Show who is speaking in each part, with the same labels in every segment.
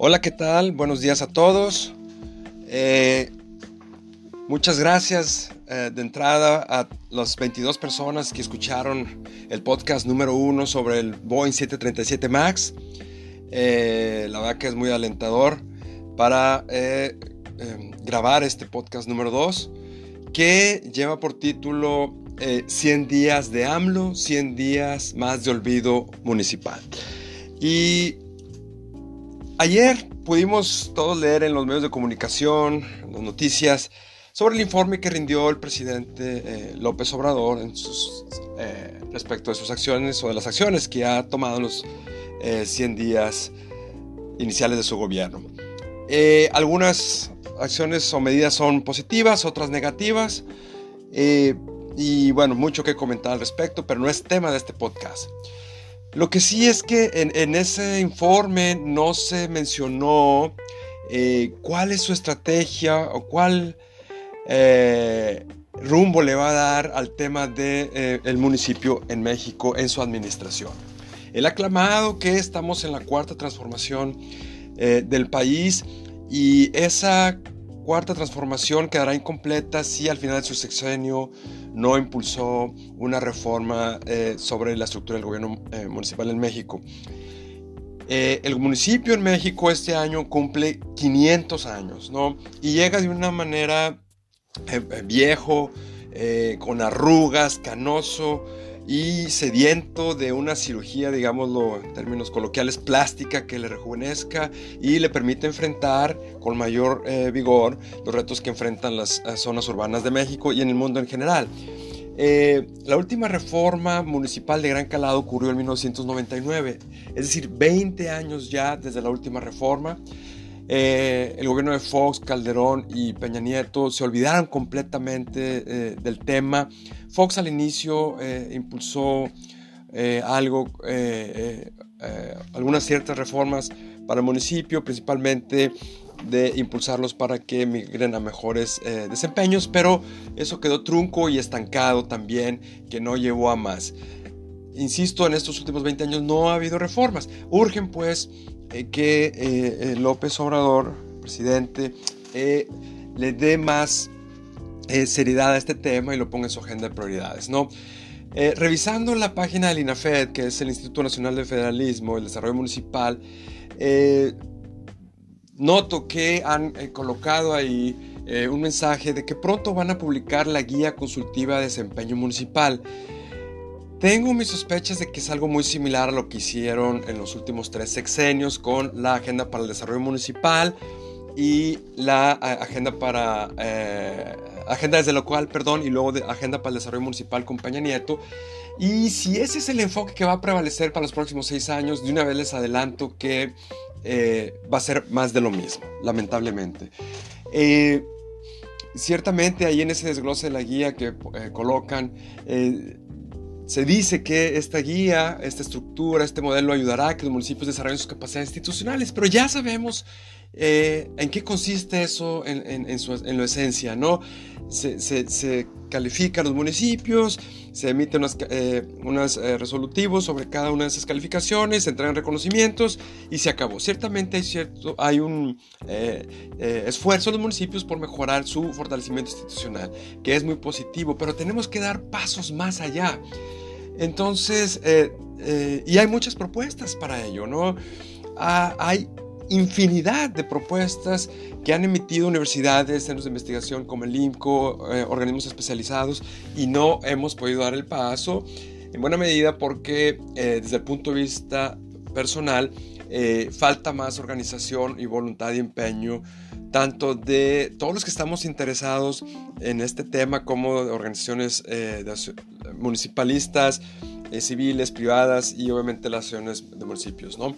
Speaker 1: Hola, ¿qué tal? Buenos días a todos. Eh, muchas gracias eh, de entrada a las 22 personas que escucharon el podcast número uno sobre el Boeing 737 MAX. Eh, la verdad que es muy alentador para grabar este podcast número 2 que lleva por título 100 días de AMLO, 100 días más de olvido municipal. Y Ayer pudimos todos leer en los medios de comunicación, en las noticias, sobre el informe que rindió el presidente eh, López Obrador en sus, eh, respecto de sus acciones o de las acciones que ha tomado en los 100 eh, días iniciales de su gobierno. algunas acciones o medidas son positivas, otras negativas. y bueno, mucho que comentar al respecto, pero no es tema de este podcast. Lo que sí es que en, ese informe no se mencionó eh, cuál es su estrategia o cuál eh, rumbo le va a dar al tema del de, eh, municipio en México en su administración. Ha aclamado que estamos en la cuarta transformación del país y esa cuarta transformación quedará incompleta si al final de su sexenio no impulsó una reforma eh, sobre la estructura del gobierno eh, municipal en México. Eh, el municipio en México este año cumple 500 años, ¿no? Y llega de una manera viejo, con arrugas, canoso, y sediento de una cirugía, digámoslo en términos coloquiales, plástica que le rejuvenezca y le permite enfrentar con mayor eh, vigor los retos que enfrentan las eh, zonas urbanas de México y en el mundo en general. Eh, la última reforma municipal de gran calado ocurrió en 1999, es decir, 20 años ya desde la última reforma. El gobierno de Fox, Calderón y Peña Nieto se olvidaron completamente del tema Fox al inicio eh, impulsó eh, algo, eh, algunas ciertas reformas para el municipio, principalmente de impulsarlos para que migren a mejores desempeños, pero eso quedó trunco y estancado también, que no llevó a más. Insisto, en estos últimos 20 años no ha habido reformas. Urgen pues que López Obrador, presidente, le dé más eh, seriedad a este tema y lo ponga en su agenda de prioridades, ¿no? Eh, revisando la página del INAFED, que es el Instituto Nacional de Federalismo, el Desarrollo Municipal, eh, noto que han colocado ahí un mensaje de que pronto van a publicar la guía consultiva de desempeño municipal. Tengo mis sospechas de que es algo muy similar a lo que hicieron en los últimos tres sexenios con la Agenda para el Desarrollo Municipal y la Agenda para agenda desde lo cual, perdón, y luego de agenda para el desarrollo municipal con Peña Nieto. Y si ese es el enfoque que va a prevalecer para los próximos seis años, de una vez les adelanto que eh, va a ser más de lo mismo, lamentablemente. Eh, ciertamente ahí en ese desglose de la guía que eh, colocan, se dice que esta guía, esta estructura, este modelo ayudará a que los municipios desarrollen sus capacidades institucionales, pero ya sabemos en qué consiste eso en, en, en, lo esencia, ¿no? se, califican los municipios, se emiten eh, eh, resolutivos sobre cada una de esas calificaciones, se entregan reconocimientos y se acabó. Ciertamente hay, cierto, hay un eh, esfuerzo de los municipios por mejorar su fortalecimiento institucional, que es muy positivo, pero tenemos que dar pasos más allá. Entonces, y hay muchas propuestas para ello, ¿no? Ah, hay infinidad de propuestas que han emitido universidades, centros de investigación como el IMCO, eh, organismos especializados, y no hemos podido dar el paso, en buena medida porque eh, desde el punto de vista personal eh, falta más organización y voluntad y empeño, tanto de todos los que estamos interesados en este tema como de organizaciones municipalistas, civiles, privadas y obviamente las asociaciones de municipios. ¿no?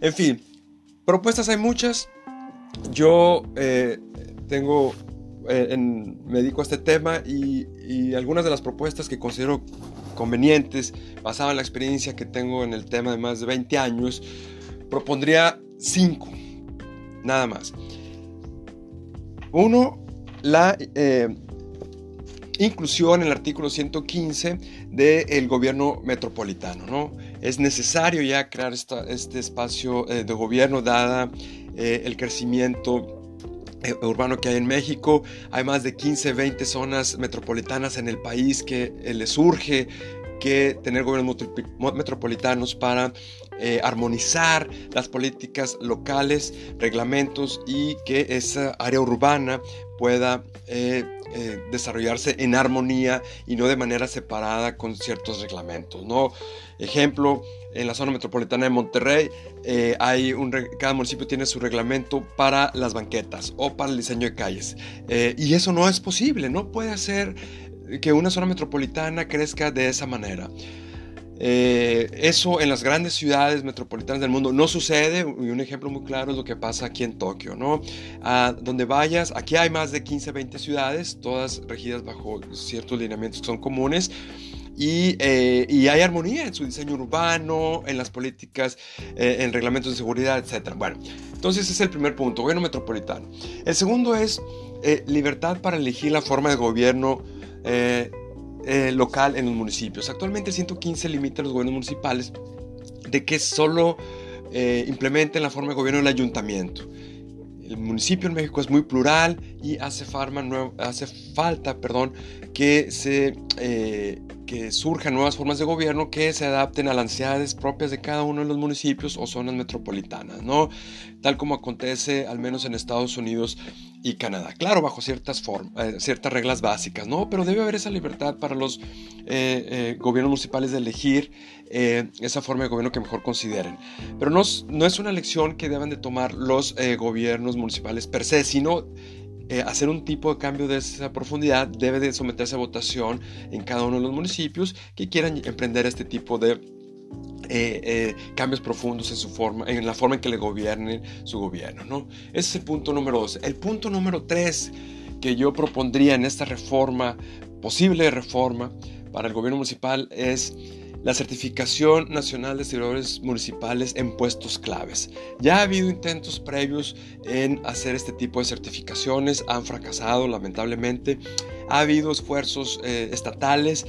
Speaker 1: En fin, Propuestas hay muchas. Yo eh, tengo, eh, me dedico a este tema y, algunas de las propuestas que considero convenientes, basadas en la experiencia que tengo en el tema de más de 20 años, propondría cinco, nada más. Uno, la eh, inclusión en el artículo 115 del gobierno metropolitano. ¿no? Es necesario ya crear este espacio eh, de gobierno dada el crecimiento urbano que hay en México. Hay más de 15, 20 zonas metropolitanas en el país que les urge que tener gobiernos metropolitanos para eh, armonizar las políticas locales, reglamentos y que esa área urbana pueda eh, eh, desarrollarse en armonía y no de manera separada con ciertos reglamentos. ¿no? Ejemplo, en la zona metropolitana de Monterrey, hay un, cada municipio tiene su reglamento para las banquetas o para el diseño de calles. y eso no es posible, no puede ser que una zona metropolitana crezca de esa manera. Eh, eso en las grandes ciudades metropolitanas del mundo no sucede y un ejemplo muy claro es lo que pasa aquí en Tokio, ¿no? Donde vayas, aquí hay más de 15, 20 ciudades, todas regidas bajo ciertos lineamientos que son comunes. Y, eh, y, hay armonía en su diseño urbano, en las políticas, eh, en reglamentos de seguridad, etc. Bueno, entonces ese es el primer punto, gobierno metropolitano. El segundo es libertad para elegir la forma de gobierno eh, eh, local en los municipios. Actualmente el 115 limita a los gobiernos municipales de que solo eh, implementen la forma de gobierno del ayuntamiento. El municipio en México es muy plural y hace, hace falta perdón, que se que surjan nuevas formas de gobierno que se adapten a las necesidades propias de cada uno de los municipios o zonas metropolitanas, ¿no? Tal como acontece al menos en Estados Unidos y Canadá. Claro, bajo ciertas, eh, ciertas reglas básicas, ¿no? Pero debe haber esa libertad para los eh, eh, gobiernos municipales de elegir esa forma de gobierno que mejor consideren. Pero no, no es una elección que deban de tomar los gobiernos municipales per se, sino eh, hacer un tipo de cambio de esa profundidad debe de someterse a votación en cada uno de los municipios que quieran emprender este tipo de eh, eh, cambios profundos en, su forma, en la forma en que le gobiernen su gobierno. ¿no? Ese es el punto número dos. El punto número tres que yo propondría en esta reforma, posible reforma para el gobierno municipal, es la certificación nacional de servidores municipales en puestos claves. Ya ha habido intentos previos en hacer este tipo de certificaciones, han fracasado lamentablemente. Ha habido esfuerzos eh, estatales.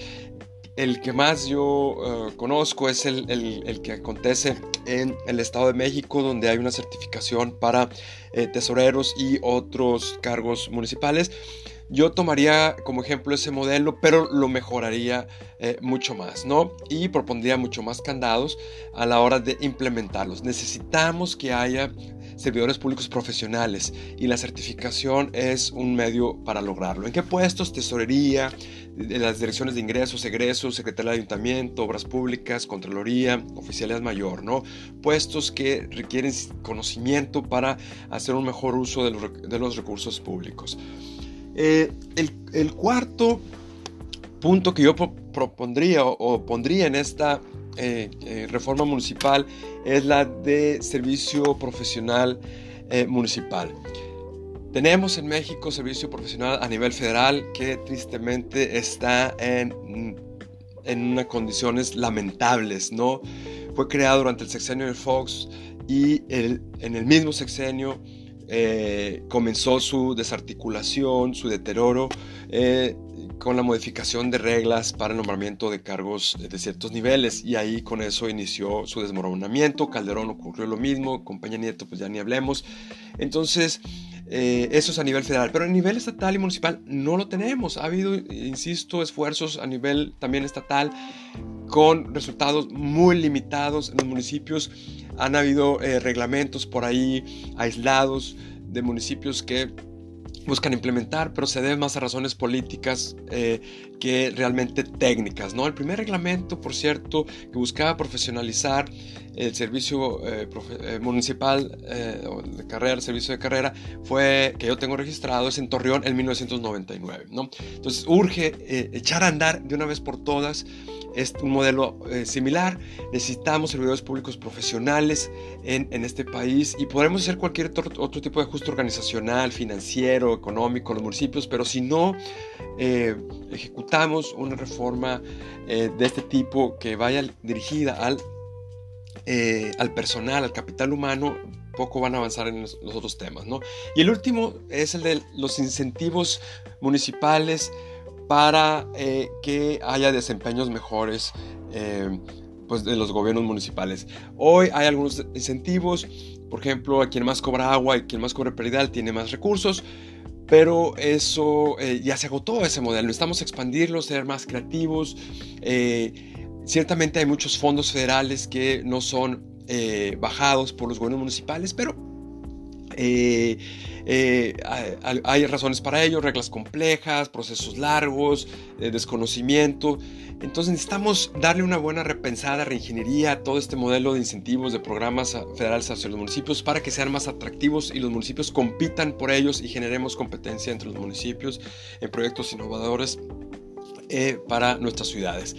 Speaker 1: El que más yo eh, conozco es el, el, que acontece en el Estado de México, donde hay una certificación para eh, tesoreros y otros cargos municipales. Yo tomaría como ejemplo ese modelo, pero lo mejoraría eh, mucho más, ¿no? Y propondría mucho más candados a la hora de implementarlos. Necesitamos que haya servidores públicos profesionales y la certificación es un medio para lograrlo. ¿En qué puestos? Tesorería, las direcciones de ingresos, egresos, Secretaría de Ayuntamiento, Obras Públicas, Contraloría, Oficialidad Mayor, ¿no? Puestos que requieren conocimiento para hacer un mejor uso de los, de los recursos públicos. Eh, el, cuarto punto que yo propondría o, pondría en esta eh, eh, reforma municipal es la de servicio profesional municipal. Tenemos en México servicio profesional a nivel federal que tristemente está en, en unas condiciones lamentables, ¿no? Fue creado durante el sexenio de Fox y el, en el mismo sexenio eh, comenzó su desarticulación, su deterioro, eh, con la modificación de reglas para el nombramiento de cargos de ciertos niveles y ahí con eso inició su desmoronamiento. Calderón ocurrió lo mismo, compañía Nieto pues ya ni hablemos. Entonces, eh, eso es a nivel federal, pero a nivel estatal y municipal no lo tenemos. Ha habido, insisto, esfuerzos a nivel también estatal con resultados muy limitados en los municipios. Han habido reglamentos por ahí aislados de municipios que buscan implementar, pero se debe más a razones políticas eh, que realmente técnicas. ¿no? El primer reglamento, por cierto, que buscaba profesionalizar el servicio eh, eh, municipal de carrera, el servicio de carrera, fue que yo tengo registrado, es en Torreón en 1999. ¿no? Entonces urge echar a andar de una vez por todas es un modelo eh, similar. Necesitamos servidores públicos profesionales en, en, este país y podremos hacer cualquier otro, tipo de ajuste organizacional, financiero, económico los municipios, pero si no eh, ejecutamos una reforma eh, de este tipo que vaya dirigida al, al personal, al capital humano, poco van a avanzar en los, los otros temas. ¿no? Y el último es el de los incentivos municipales para eh, que haya desempeños mejores eh, pues, de los gobiernos municipales. Hoy hay algunos incentivos, por ejemplo, a quien más cobra agua y quien más cobra predial tiene más recursos, pero eso eh, ya se agotó ese modelo. Necesitamos expandirlo, ser más creativos. Eh, ciertamente hay muchos fondos federales que no son eh, bajados por los gobiernos municipales, pero eh, hay, razones para ello, reglas complejas, procesos largos, eh, desconocimiento. Entonces necesitamos darle una buena repensada, reingeniería a todo este modelo de incentivos de programas federales hacia los municipios para que sean más atractivos y los municipios compitan por ellos y generemos competencia entre los municipios en proyectos innovadores eh, para nuestras ciudades.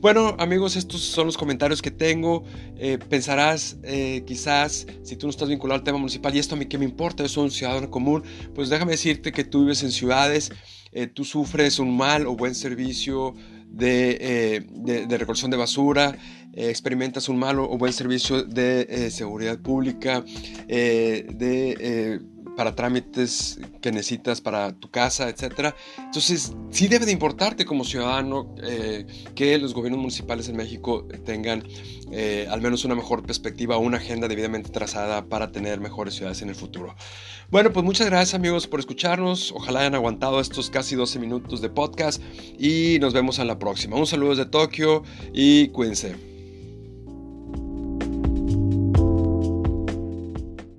Speaker 1: Bueno, amigos, estos son los comentarios que tengo. Eh, pensarás, eh, quizás, si tú no estás vinculado al tema municipal, y esto a mí qué me importa, yo soy un ciudadano común, pues déjame decirte que tú vives en ciudades, eh, tú sufres un mal o buen servicio de, de, recolección de basura, experimentas un mal o buen servicio de seguridad pública, de para trámites que necesitas para tu casa, etc. Entonces, sí debe de importarte como ciudadano eh, que los gobiernos municipales en México tengan eh, al menos una mejor perspectiva, una agenda debidamente trazada para tener mejores ciudades en el futuro. Bueno, pues muchas gracias amigos por escucharnos. Ojalá hayan aguantado estos casi 12 minutos de podcast y nos vemos en la próxima. Un saludo desde Tokio y cuídense.